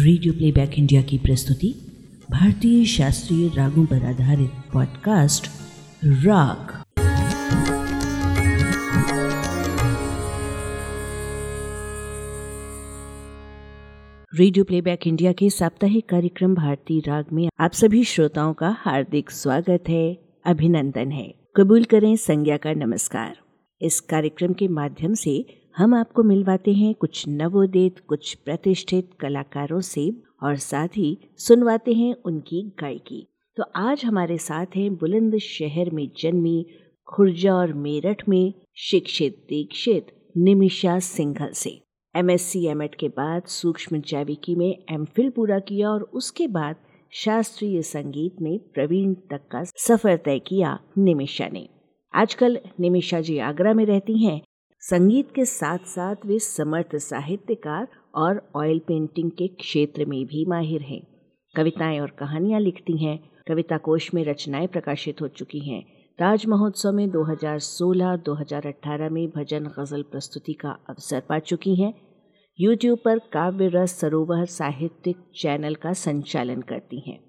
Radio playback India की प्रस्तुति, भारतीय शास्त्रीय रागों पर आधारित पॉडकास्ट राग रेडियो प्लेबैक इंडिया के साप्ताहिक कार्यक्रम भारतीय राग में आप सभी श्रोताओं का हार्दिक स्वागत है, अभिनंदन है। कबूल करें संज्ञा का नमस्कार। इस कार्यक्रम के माध्यम से हम आपको मिलवाते हैं कुछ नवोदित, कुछ प्रतिष्ठित कलाकारों से और साथ ही सुनवाते हैं उनकी गायकी। तो आज हमारे साथ हैं बुलंद शहर में जन्मी, खुर्जा और मेरठ में शिक्षित दीक्षित निमिषा सिंघल से। M S C M Ed के बाद सूक्ष्म जैविकी में एम फिल पूरा किया और उसके बाद शास्त्रीय संगीत में प्रवीण तक का सफ़र तय किया निमिषा ने। आजकल निमिषा जी आगरा में रहती हैं संगीत के साथ साथ वे समर्थ साहित्यकार और ऑयल पेंटिंग के क्षेत्र में भी माहिर हैं। कविताएँ और कहानियाँ लिखती हैं। कविता कोश में रचनाएँ प्रकाशित हो चुकी हैं। ताज महोत्सव में 2016-2018 में भजन गज़ल प्रस्तुति का अवसर पा चुकी हैं। यूट्यूब पर काव्य रस सरोवर साहित्यिक चैनल का संचालन करती हैं।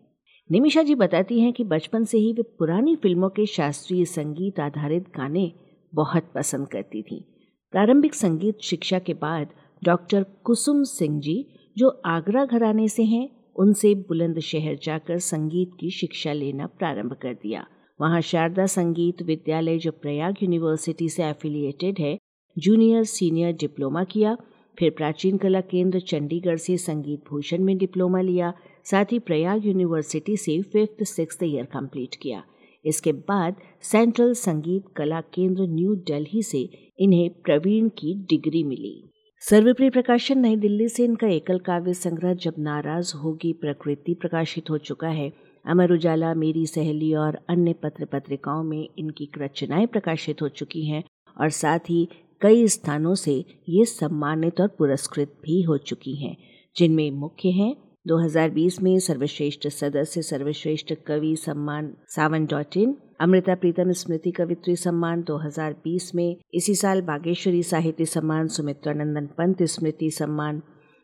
निमिषा जी बताती हैं कि बचपन से ही वे पुरानी फ़िल्मों के शास्त्रीय संगीत आधारित गाने बहुत पसंद करती थीं। प्रारंभिक संगीत शिक्षा के बाद डॉक्टर कुसुम सिंह जी, जो आगरा घराने से हैं, उनसे बुलंदशहर जाकर संगीत की शिक्षा लेना प्रारंभ कर दिया। वहाँ शारदा संगीत विद्यालय, जो प्रयाग यूनिवर्सिटी से एफिलिएटेड है जूनियर सीनियर डिप्लोमा किया। फिर प्राचीन कला केंद्र चंडीगढ़ से संगीत भूषण में डिप्लोमा लिया। साथ ही प्रयाग यूनिवर्सिटी से फिफ्थ सिक्स ईयर कंप्लीट किया। इसके बाद सेंट्रल संगीत कला केंद्र न्यू दिल्ली से इन्हें प्रवीण की डिग्री मिली। सर्वप्रिय प्रकाशन नई दिल्ली से इनका एकल काव्य संग्रह जब नाराज़ होगी प्रकृति प्रकाशित हो चुका है। अमर उजाला, मेरी सहेली और अन्य पत्र पत्रिकाओं में इनकी रचनाएँ प्रकाशित हो चुकी हैं और साथ ही कई स्थानों से ये सम्मानित और पुरस्कृत भी हो चुकी हैं, जिनमें मुख्य हैं 2020 में सर्वश्रेष्ठ सदस्य, सर्वश्रेष्ठ कवि सम्मान सावन डॉट इन अमृता प्रीतम स्मृति कवित्री सम्मान 2020 में, इसी साल बागेश्वरी साहित्य सम्मान सुमित्रा नंदन पंत स्मृति सम्मान,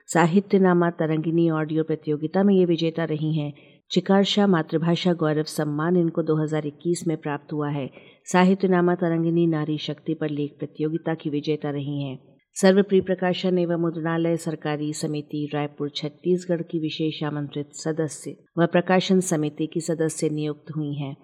साहित्य नामा तरंगिनी ऑडियो प्रतियोगिता में ये विजेता रही हैं। चिकारशा मातृभाषा गौरव सम्मान इनको 2021 में प्राप्त हुआ है। साहित्य नामा तरंगिनी नारी शक्ति पर लेख प्रतियोगिता की विजेता रही हैं। सर्वप्रिय प्रकाशन एवं मुद्रणालय सरकारी समिति रायपुर, छत्तीसगढ़ की विशेष आमंत्रित सदस्य व प्रकाशन समिति की सदस्य नियुक्त हुई हैं।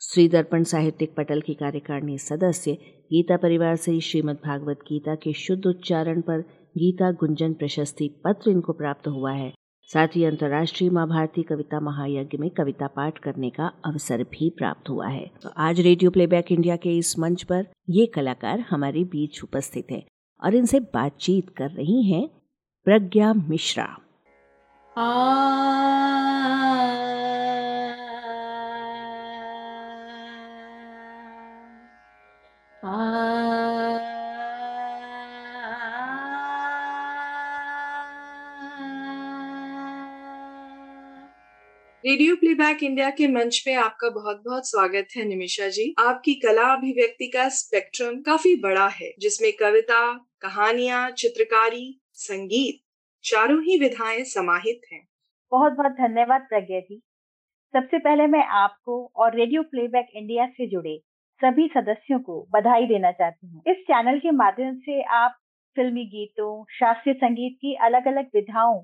श्री दर्पण साहित्यिक पटल की कार्यकारिणी सदस्य गीता परिवार से श्रीमद् भागवत गीता के शुद्ध उच्चारण पर गीता गुंजन प्रशस्ति पत्र इनको प्राप्त हुआ है। साथ ही अंतर्राष्ट्रीय माँ भारती कविता महायज्ञ में कविता पाठ करने का अवसर भी प्राप्त हुआ है। तो आज रेडियो प्लेबैक इंडिया के इस मंच पर ये कलाकार हमारे बीच उपस्थित है। और इनसे बातचीत कर रही हैं Pragya Mishra. Radio playback India के मंच पे आपका बहुत बहुत स्वागत है निमिषा जी। आपकी कला अभिव्यक्ति का स्पेक्ट्रम काफ़ी बड़ा है जिसमें कविता कहानियाँ, चित्रकारी, संगीत, चारों ही विधाएँ समाहित हैं। बहुत बहुत धन्यवाद प्रज्ञा जी। सबसे पहले मैं आपको और रेडियो प्लेबैक इंडिया से जुड़े सभी सदस्यों को बधाई देना चाहती हूँ। इस चैनल के माध्यम से आप फिल्मी गीतों, शास्त्रीय संगीत की अलग अलग विधाओं,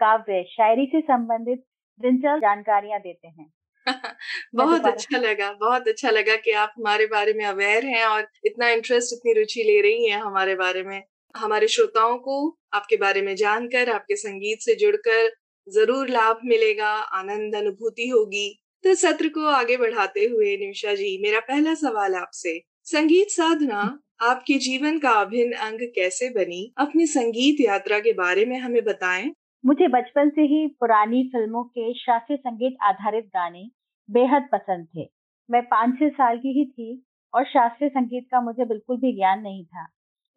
काव्य, शायरी से संबंधित दिलचस्प जानकारियाँ देते हैं। बहुत अच्छा लगा बहुत अच्छा लगा कि आप हमारे बारे में अवेयर हैं और इतना इंटरेस्ट इतनी रुचि ले रही हैं हमारे बारे में। हमारे श्रोताओं को आपके बारे में जानकर आपके संगीत से जुड़कर ज़रूर लाभ मिलेगा आनंद अनुभूति होगी। तो सत्र को आगे बढ़ाते हुए निमिषा जी मेरा पहला सवाल आपसे संगीत साधना आपके जीवन का अभिन्न अंग कैसे बनी? अपनी संगीत यात्रा के बारे में हमें बताएँ। मुझे बचपन से ही पुरानी फ़िल्मों के शास्त्रीय संगीत आधारित गाने बेहद पसंद थे। मैं पाँच छह साल की ही थी और शास्त्रीय संगीत का मुझे बिल्कुल भी ज्ञान नहीं था।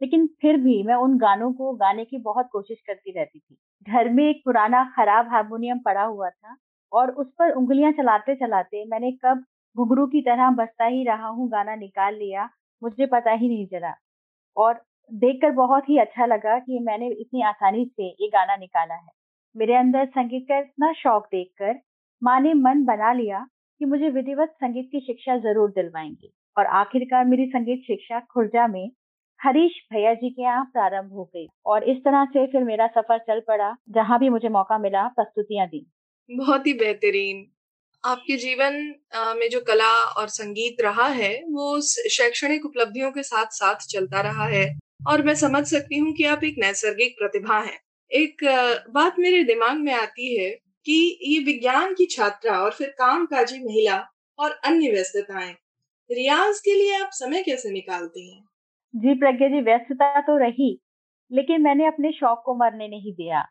लेकिन फिर भी मैं उन गानों को गाने की बहुत कोशिश करती रहती थी। घर में एक पुराना खराब हारमोनियम पड़ा हुआ था और उस पर उंगलियाँ चलाते चलाते मैंने कब घुघरू की तरह बसता ही रहा हूँ, गाना निकाल लिया, मुझे पता ही नहीं चला। और देखकर बहुत ही अच्छा लगा कि मैंने इतनी आसानी से ये गाना निकाला है। मेरे अंदर संगीत का इतना शौक देखकर माँ ने मन बना लिया कि मुझे विधिवत संगीत की शिक्षा ज़रूर दिलवाएँगी और आखिरकार मेरी संगीत शिक्षा खुर्जा में हरीश भैया जी के यहाँ प्रारंभ हो गई और इस तरह से फिर मेरा सफ़र चल पड़ा, जहाँ भी मुझे मौका मिला प्रस्तुतियाँ दी। बहुत ही बेहतरीन। आपके जीवन में जो कला और संगीत रहा है, वो शैक्षणिक उपलब्धियों के साथ साथ चलता रहा है। और मैं समझ सकती हूँ कि आप एक नैसर्गिक प्रतिभा हैं। एक बात मेरे दिमाग में आती है कि ये विज्ञान की छात्रा और फिर काम काजी महिला और अन्य व्यस्तताएँ, रियाज के लिए आप समय कैसे निकालते हैं? जी, प्रज्ञा जी, व्यस्तता तो रही, लेकिन मैंने अपने शौक को मरने नहीं दिया।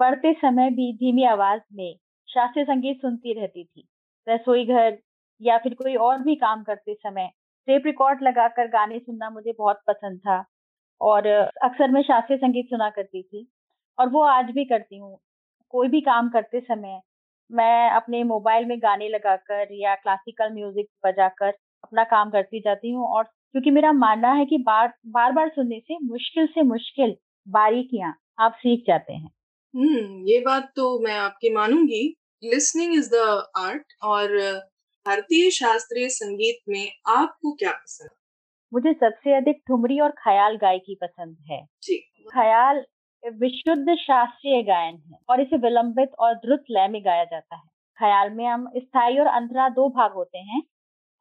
पढ़ते समय भी धीमी आवाज़ में शास्त्रीय संगीत सुनती रहती थी, रसोई घर या फिर कोई और भी काम करते समय टेप रिकॉर्ड लगाकर गाने सुनना मुझे बहुत पसंद था और अक्सर मैं शास्त्रीय संगीत सुना करती थी और वो आज भी करती हूँ। कोई भी काम करते समय मैं अपने मोबाइल में गाने लगाकर या क्लासिकल म्यूज़िक बजाकर अपना काम करती जाती हूँ और क्योंकि मेरा मानना है कि बार बार बार सुनने से मुश्किल से मुश्किल बारीकियाँ आप सीख जाते हैं। हम्म ये बात तो मैं आपकी मानूँगी। लिसनिंग इज़ द आर्ट और भारतीय शास्त्रीय संगीत में आपको क्या पसंद? मुझे सबसे अधिक ठुमरी और ख्याल गायकी पसंद है। जी। ख्याल विशुद्ध शास्त्रीय गायन है और इसे विलंबित और द्रुत लय में गाया जाता है। ख्याल में हम स्थायी और अंतरा दो भाग होते हैं।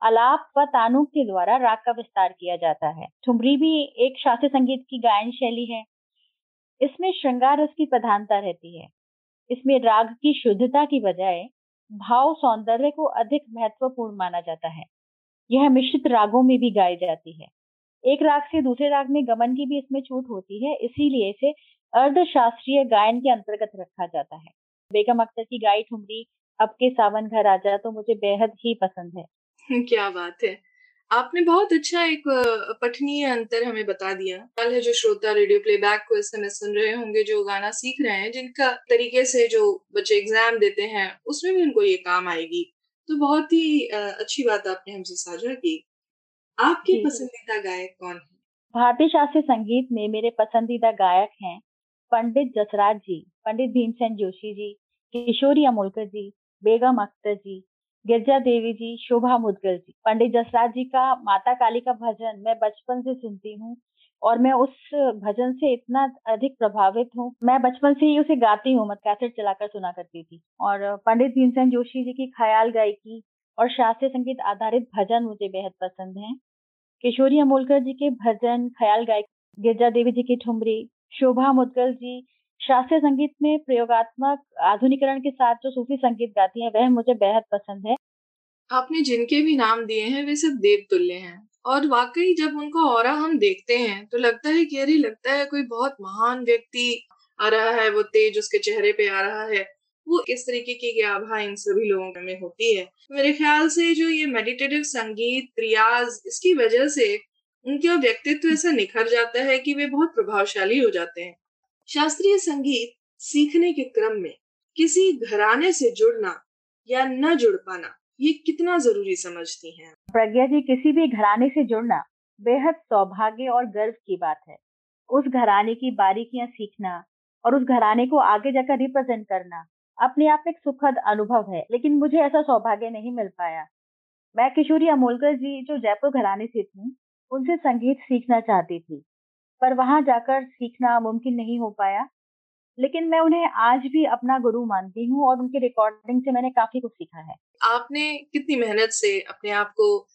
अलाप व तानुक के द्वारा राग का विस्तार किया जाता है। ठुमरी भी एक शास्त्रीय संगीत की गायन शैली है। इसमें श्रृंगार रस की प्रधानता रहती है। इसमें राग की शुद्धता की बजाय भाव सौंदर्य को अधिक महत्वपूर्ण माना जाता है। यह मिश्रित रागों में भी गाई जाती है। एक राग से दूसरे राग में गमन की भी इसमें छूट होती है, इसीलिए इसे अर्ध शास्त्रीय गायन के अंतर्गत रखा जाता है। बेगम अख्तर की गाय ठुमरी, अब के सावन घर आ आजा तो मुझे बेहद ही पसंद है। क्या बात है। आपने बहुत अच्छा एक पठनीय अंतर हमें बता दिया। कल है जो श्रोता रेडियो प्लेबैक को इस समय सुन रहे होंगे जो गाना सीख रहे हैं जिनका तरीके से जो बच्चे एग्ज़ाम देते हैं उसमें भी उनको ये काम आएगी। तो बहुत ही अच्छी बात आपने हमसे साझा की। आपके पसंदीदा गायक कौन है? भारतीय शास्त्रीय संगीत में मेरे पसंदीदा गायक हैं पंडित जसराज जी पंडित भीमसेन जोशी जी किशोरी अमोलकर जी बेगम अख्तर जी गिरजा देवी जी, शोभा मुदगल जी। पंडित जसराज जी का माता काली का भजन मैं बचपन से सुनती हूँ और मैं उस भजन से इतना अधिक प्रभावित हूँ। मैं बचपन से ही उसे गाती हूँ मत कैसेट चलाकर सुना करती थी। और पंडित भीमसेन जोशी जी की ख्याल गायकी और शास्त्रीय संगीत आधारित भजन मुझे बेहद पसंद है। किशोरी अमोलकर जी के भजन, ख्याल गायकी, गिरजा देवी जी की ठुमरी, शोभा मुदगल जी शास्त्रीय संगीत में प्रयोगात्मक आधुनिकरण के साथ जो सूफी संगीत गाती हैं, वह मुझे बेहद पसंद है। आपने जिनके भी नाम दिए हैं, वे सब देव तुल्य हैं। और वाकई जब उनको और हम देखते हैं तो लगता है कि अरे, लगता है कोई बहुत महान व्यक्ति आ रहा है, वो तेज उसके चेहरे पे आ रहा है। वो किस तरीके की आभा इन सभी लोगों में होती है? मेरे ख्याल से जो ये मेडिटेटिव संगीत रियाज इसकी वजह से उनका व्यक्तित्व ऐसा निखर जाता है कि वे बहुत प्रभावशाली हो जाते हैं। शास्त्रीय संगीत सीखने के क्रम में किसी घराने से जुड़ना या न जुड़ पाना, ये कितना ज़रूरी समझती हैं? प्रज्ञा जी, किसी भी घराने से जुड़ना बेहद सौभाग्य और गर्व की बात है। उस घराने की बारीकियाँ सीखना और उस घराने को आगे जाकर रिप्रेजेंट करना अपने आप एक सुखद अनुभव है, लेकिन मुझे ऐसा सौभाग्य नहीं मिल पाया। मैं किशोरी अमोलकर जी, जो जयपुर घराने से थी, उनसे संगीत सीखना चाहती थी। पर वहाँ जाकर सीखना मुमकिन नहीं हो पाया। लेकिन मैं उन्हें आज भी अपना गुरु मानती हूँ और उनकी रिकॉर्डिंग से मैंने काफ़ी कुछ सीखा है। आपने कितनी मेहनत से अपने आप को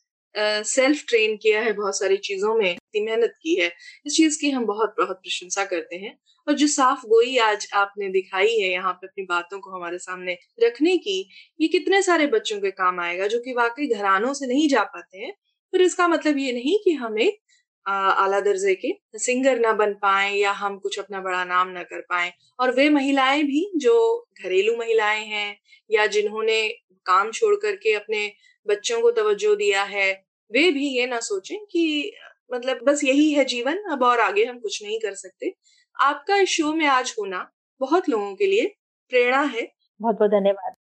सेल्फ ट्रेन किया है बहुत सारी चीज़ों में इतनी मेहनत की है। इस चीज़ की हम बहुत बहुत प्रशंसा करते हैं और जो साफ़ गोई आज आपने दिखाई है यहाँ पे अपनी बातों को हमारे सामने रखने की, ये कितने सारे बच्चों के काम आएगा जो कि वाकई घरानों से नहीं जा पाते हैं। पर इसका मतलब ये नहीं कि हम एक आला दर्जे के सिंगर ना बन पाए या हम कुछ अपना बड़ा नाम ना कर पाए। और वे महिलाएँ भी जो घरेलू महिलाएँ हैं या जिन्होंने काम छोड़ करके अपने बच्चों को तवज्जो दिया है वे भी ये ना सोचें कि मतलब बस यही है जीवन अब और आगे हम कुछ नहीं कर सकते। आपका इस शो में आज होना बहुत लोगों के लिए प्रेरणा है। बहुत बहुत धन्यवाद।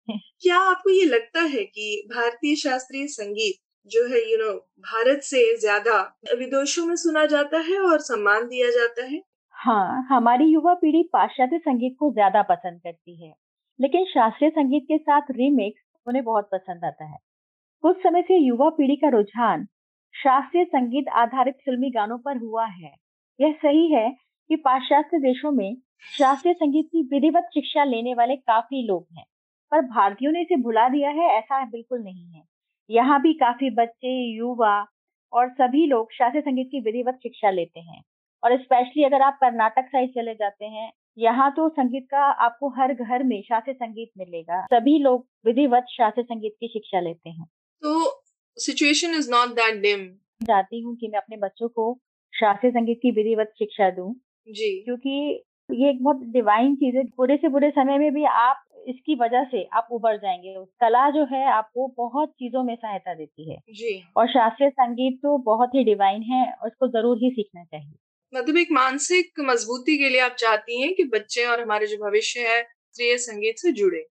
क्या आपको ये लगता है कि भारतीय शास्त्रीय संगीत जो है you you know know, Bharat से ज़्यादा विदेशों में सुना जाता है और सम्मान दिया जाता है। हाँ हमारी युवा पीढ़ी पाश्चात्य संगीत को ज़्यादा पसंद करती है लेकिन शास्त्रीय संगीत के साथ रीमिक्स उन्हें बहुत पसंद आता है। कुछ समय से युवा पीढ़ी का रुझान शास्त्रीय संगीत आधारित फिल्मी गानों पर हुआ है। यह सही है कि पाश्चात्य देशों में शास्त्रीय संगीत की विधिवत शिक्षा लेने वाले काफ़ी लोग हैं पर भारतीयों ने इसे भुला दिया है ऐसा बिल्कुल नहीं है। यहाँ भी काफ़ी बच्चे युवा और सभी लोग शास्त्रीय संगीत की विधिवत शिक्षा लेते हैं। और स्पेशली अगर आप कर्नाटक साइड चले जाते हैं यहाँ तो संगीत का आपको हर घर में शास्त्रीय संगीत मिलेगा। सभी लोग विधिवत शास्त्रीय संगीत की शिक्षा लेते हैं। तो situation is not that dim चाहती हूँ कि मैं अपने बच्चों को शास्त्रीय संगीत की विधिवत शिक्षा दूँ जी। क्योंकि ये एक बहुत डिवाइन चीज़ है। बुरे से बुरे समय में भी आप इसकी वजह से आप उबर जाएँगे। कला जो है आपको बहुत चीज़ों में सहायता देती है। जी। और शास्त्रीय संगीत तो बहुत ही डिवाइन है और इसको ज़रूर ही सीखना चाहिए। मतलब एक मानसिक मजबूती के लिए आप चाहती हैं कि बच्चे और हमारे जो भविष्य है शास्त्रीय संगीत से जुड़े।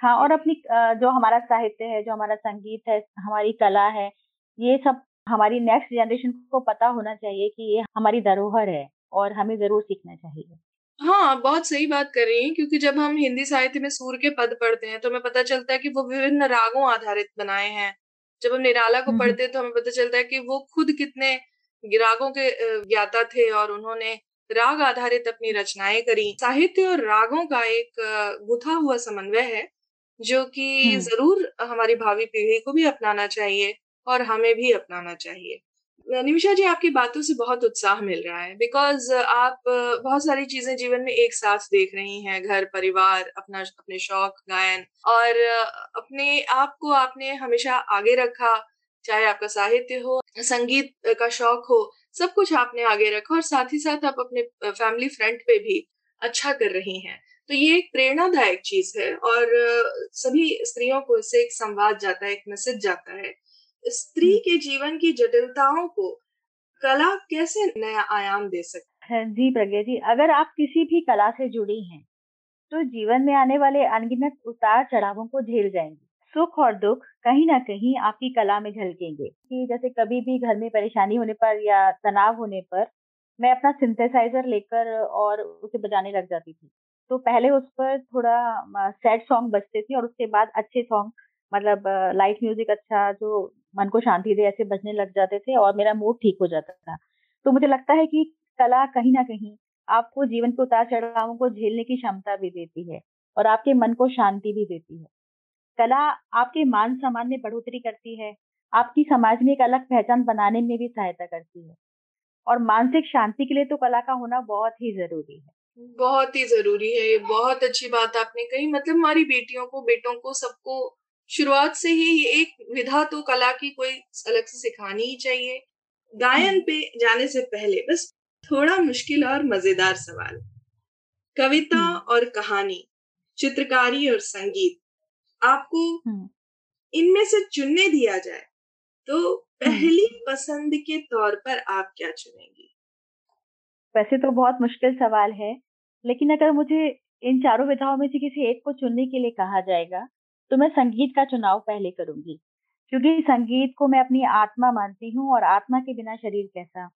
हाँ और अपनी जो हमारा साहित्य है जो हमारा संगीत है हमारी कला है ये सब हमारी नेक्स्ट जनरेशन को पता होना चाहिए कि ये हमारी धरोहर है और हमें ज़रूर सीखना चाहिए। हाँ बहुत सही बात कर रही हैं क्योंकि जब हम हिंदी साहित्य में सूर के पद पढ़ते हैं तो हमें पता चलता है कि वो विभिन्न रागों आधारित बनाए हैं। जब हम निराला को पढ़ते हैं तो हमें पता चलता है कि वो खुद कितने रागों के ज्ञाता थे और उन्होंने राग आधारित अपनी रचनाएँ करी। साहित्य और रागों का एक गुथा हुआ समन्वय है जो कि ज़रूर हमारी भावी पीढ़ी को भी अपनाना चाहिए और हमें भी अपनाना चाहिए। निमिषा जी, आपकी बातों से बहुत उत्साह मिल रहा है बिकॉज़ आप बहुत सारी चीज़ें जीवन में एक साथ देख रही हैं, घर, परिवार, अपना अपने शौक, गायन और अपने आप को आपने हमेशा आगे रखा, चाहे आपका साहित्य हो, संगीत का शौक हो, सब कुछ आपने आगे रखा और साथ ही साथ आप अपने फैमिली फ्रंट पे भी अच्छा कर रही हैं। तो ये एक प्रेरणादायक चीज़ है और सभी स्त्रियों को इससे एक संवाद जाता है, एक मैसेज जाता है। स्त्री हम्म। के जीवन की जटिलताओं को कला कैसे नया आयाम दे सकती है जी प्रज्ञा जी अगर आप किसी भी कला से जुड़ी हैं तो जीवन में आने वाले अनगिनत उतार चढ़ावों को झेल जाएँगे। सुख और दुख कहीं ना कहीं आपकी कला में झलकेंगे। कि जैसे कभी भी घर में परेशानी होने पर या तनाव होने पर मैं अपना सिंथेसाइजर लेकर और उसे बजाने लग जाती थी। तो पहले उस पर थोड़ा सैड सॉन्ग बजते थे और उसके बाद अच्छे सॉन्ग मतलब लाइट म्यूज़िक अच्छा जो मन को शांति दे, ऐसे बजने लग जाते थे और मेरा मूड ठीक हो जाता था। तो मुझे लगता है कि कला कहीं ना कहीं आपको जीवन के उतार चढ़ावों को झेलने की क्षमता भी देती है और आपके मन को शांति भी देती है। कला आपके मान सम्मान में बढ़ोतरी करती है, आपकी समाज में एक अलग पहचान बनाने में भी सहायता करती है। और मानसिक शांति के लिए तो कला का होना बहुत ही ज़रूरी है। बहुत ही ज़रूरी है, ये बहुत अच्छी बात आपने कही। मतलब हमारी बेटियों को, बेटों को सबको शुरुआत से ही ये एक विधा तो कला की कोई अलग से सिखानी ही चाहिए गायन पे जाने से पहले बस थोड़ा मुश्किल और मज़ेदार सवाल कविता हम्म। और कहानी चित्रकारी और संगीत आपको हम्म। इनमें से चुनने दिया जाए तो हम्म। पहली पसंद के तौर पर आप क्या चुनेंगी वैसे तो बहुत मुश्किल सवाल है लेकिन अगर मुझे इन चारों विधाओं में से किसी एक को चुनने के लिए कहा जाएगा तो मैं संगीत का चुनाव पहले करूँगी, क्योंकि संगीत को मैं अपनी आत्मा मानती हूँ और आत्मा के बिना शरीर कैसा?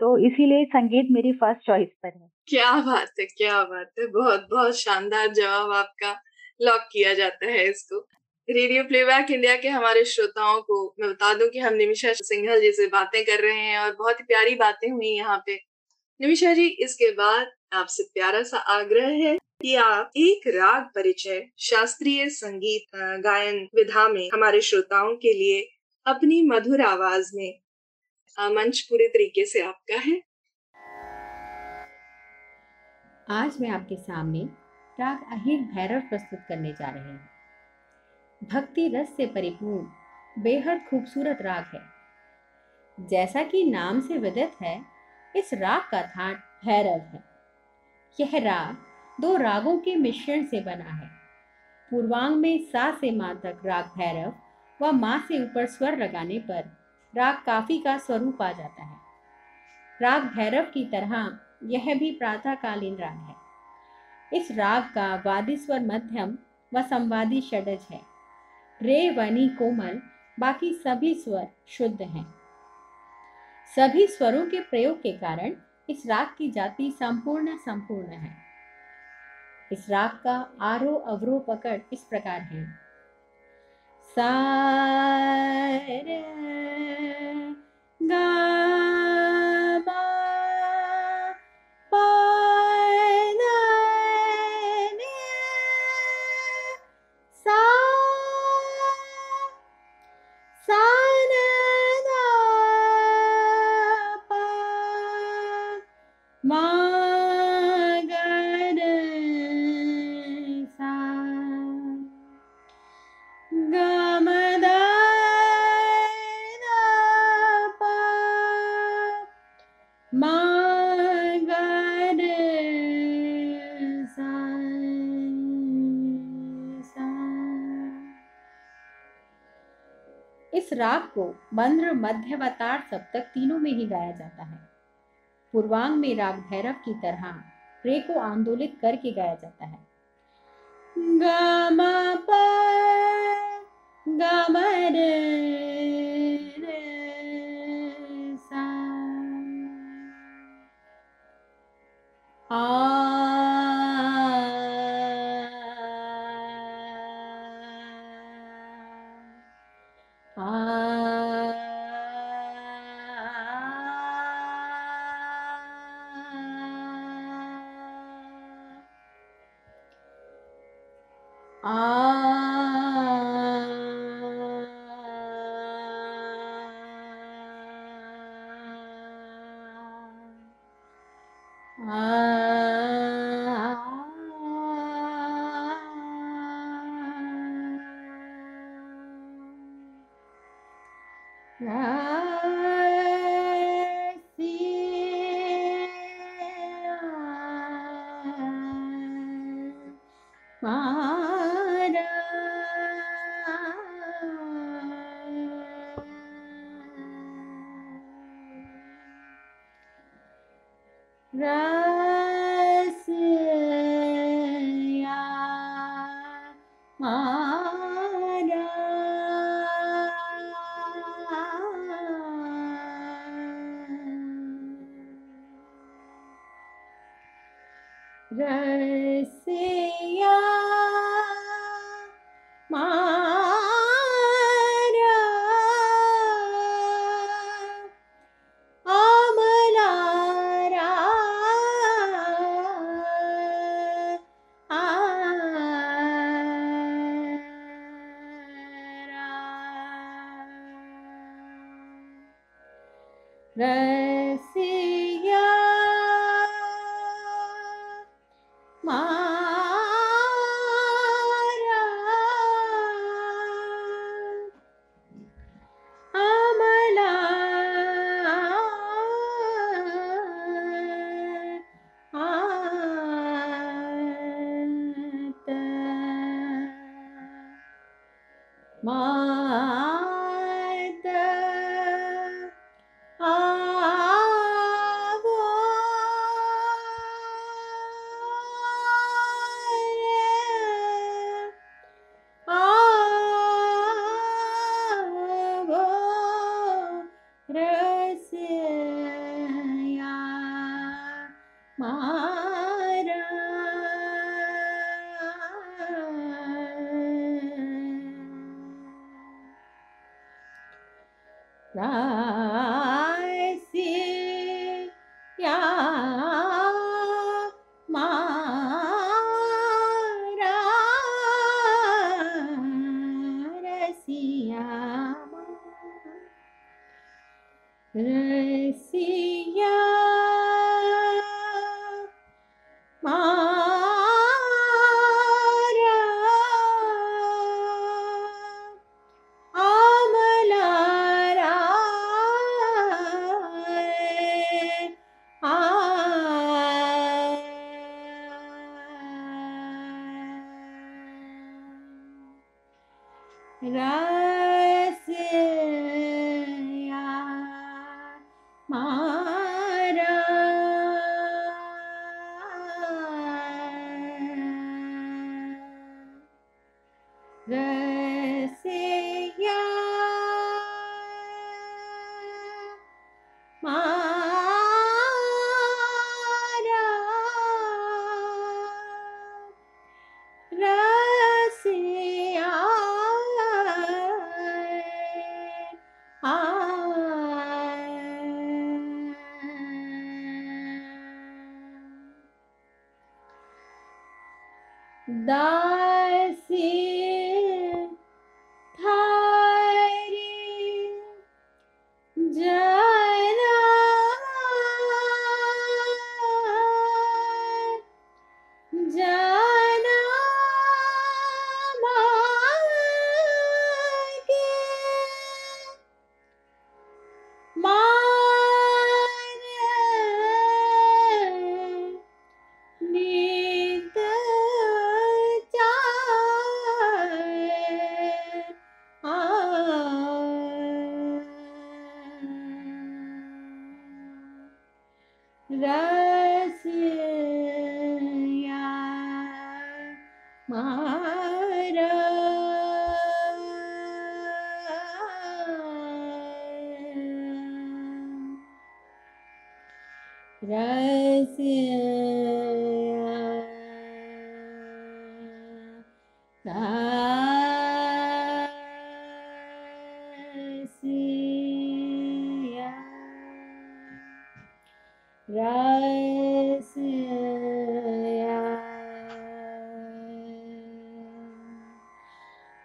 तो इसीलिए संगीत मेरी फ़र्स्ट चॉइस पर है। क्या बात है, क्या बात है। बहुत बहुत शानदार जवाब आपका लॉक किया जाता है इसको। रेडियो प्लेबैक इंडिया के हमारे श्रोताओं को मैं बता दूँ कि हम निमिषा सिंघल जी से बातें कर रहे हैं और बहुत प्यारी बातें हुई यहाँ पे। निमिषा जी, इसके बाद आपसे प्यारा सा आग्रह है। कि आप एक राग परिचय, शास्त्रीय संगीत गायन विधा में हमारे श्रोताओं के लिए अपनी मधुर आवाज़ में मंच पूरे तरीके से आपका है। आज मैं आपके सामने राग अहिर भैरव प्रस्तुत करने जा रहे हैं। भक्ति रस से परिपूर्ण, बेहद खूबसूरत राग है। जैसा कि नाम से विदित है, इस राग का थाट भैरव है। यह राग दो रागों के मिश्रण से बना है। पूर्वांग में सा से माँ तक राग भैरव व माँ से ऊपर स्वर लगाने पर राग काफ़ी का स्वरूप आ जाता है। राग भैरव की तरह यह भी प्रातःकालीन राग है। इस राग का वादी स्वर मध्यम व संवादी षडज है। रे, वनी, कोमल बाकी सभी स्वर शुद्ध हैं। सभी स्वरों के प्रयोग के कारण इस राग की जाति संपूर्ण संपूर्ण है। इस राग का आरोह अवरोह पकड़ इस प्रकार है। सारे मंद्र मध्य ताड़ सप्तक तीनों में ही गाया जाता है। पूर्वांग में राग भैरव की तरह प्रे को आंदोलित करके गाया जाता है। गा गा Yeah. Right. 妈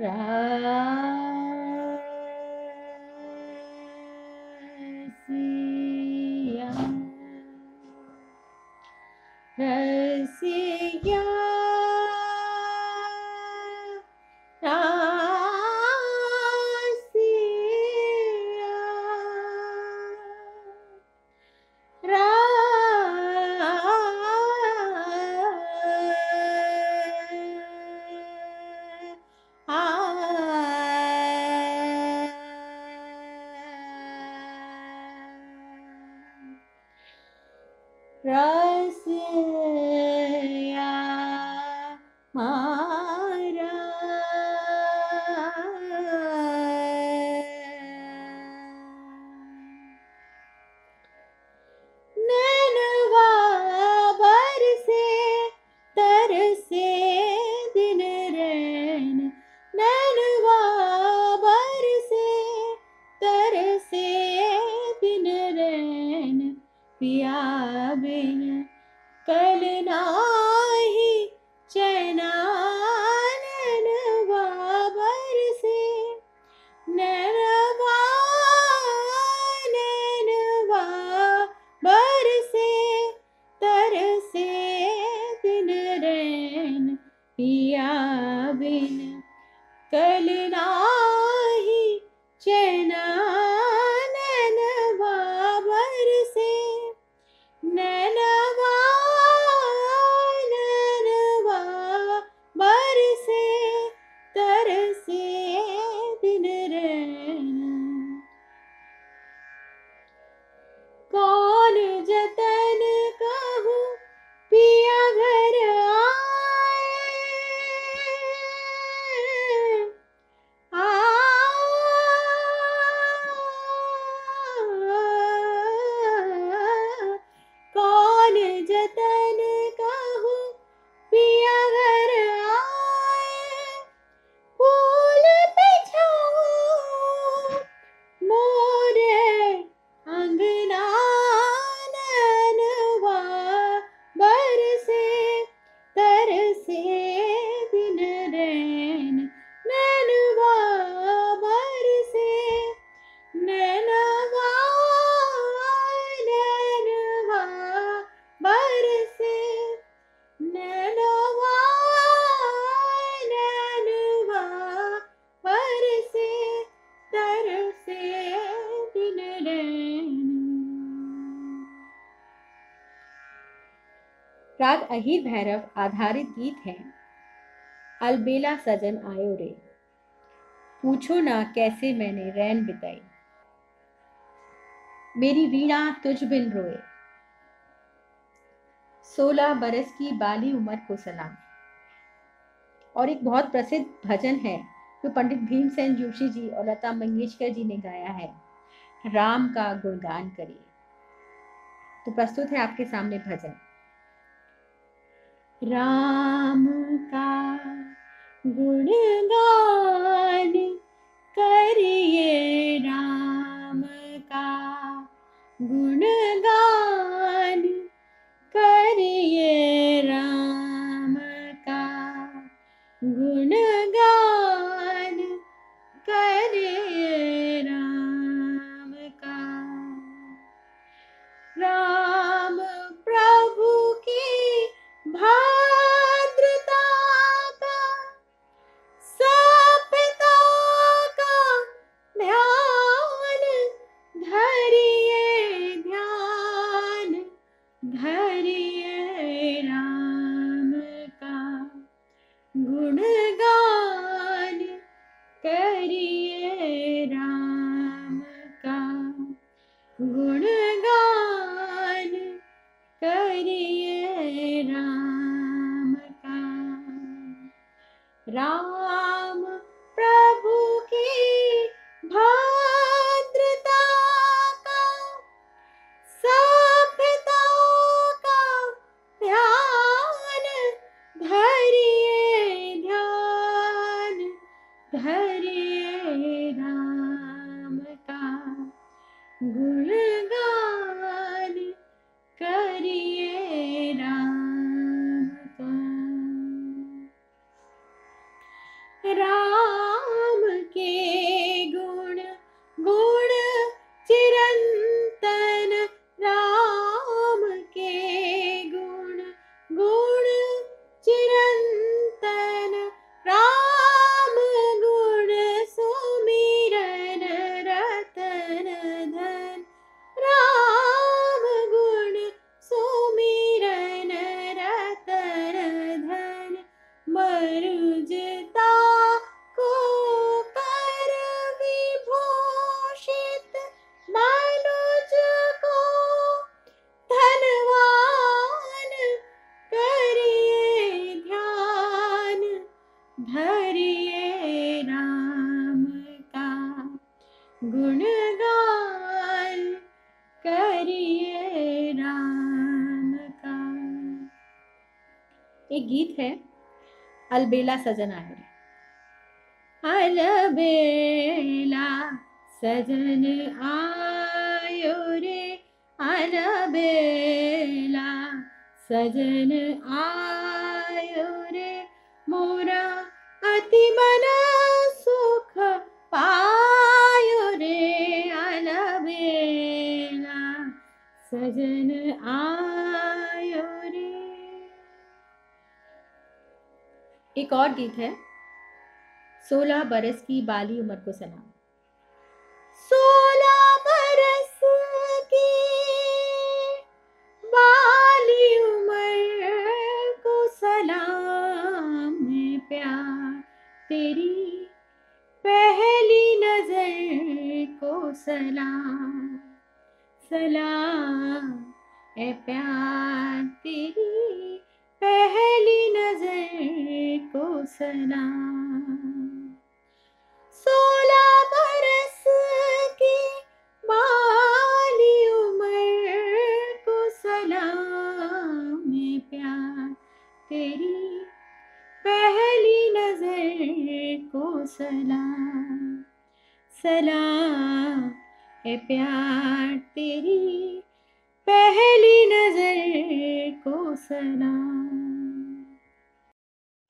Yeah. राग अहिर भैरव आधारित गीत है। अलबेला सजन आयो रे। पूछो ना कैसे मैंने रैन बिताई। मेरी वीणा तुझ बिन रोए। सोलह बरस की बाली उम्र को सलाम। और एक बहुत प्रसिद्ध भजन है, जो पंडित भीमसेन जोशी जी और लता मंगेशकर जी ने गाया है। राम का गुणगान करिए। तो प्रस्तुत है आपके सामने भजन। राम का गुणगान करिए राम का गुणगान करिए राम का राम अलबेला सजन है अलबेला सजन आयो रे. अलबेला सजन आयो एक और गीत है, सोलह बरस की बाली उम्र को सलाम। सोलह बरस की बाली उम्र को सलाम प्यार। तेरी पहली नज़र को सलाम। सलाम, ए प्यार तेरी। पहली नज़र को सलाम सोलह बरस की बाली उम्र को सलाम प्यार तेरी। पहली नज़र को सलाम। सलाम है प्यार तेरी। पहली नज़र को सलाम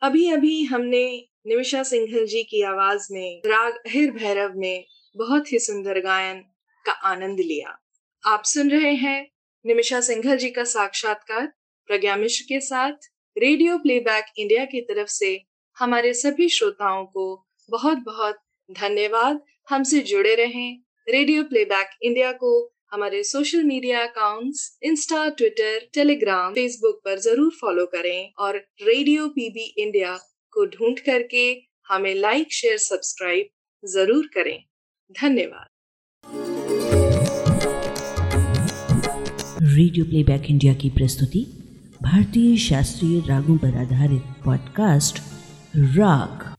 अभी अभी हमने निमिषा सिंघल जी की आवाज़ में, राग अहिर भैरव में बहुत ही सुंदर गायन का आनंद लिया। आप सुन रहे हैं निमिषा सिंघल जी का साक्षात्कार प्रज्ञा मिश्र के साथ रेडियो प्लेबैक इंडिया की तरफ़ से हमारे सभी श्रोताओं को बहुत बहुत धन्यवाद। हमसे जुड़े रहें रेडियो प्लेबैक इंडिया को हमारे social media accounts Insta Twitter Telegram Facebook पर ज़रूर फॉलो करें और रेडियो पीबी इंडिया को ढूंढ करके हमें लाइक शेयर सब्सक्राइब ज़रूर करें। धन्यवाद। रेडियो प्लेबैक इंडिया की प्रस्तुति, भारतीय शास्त्रीय रागों पर आधारित पॉडकास्ट राग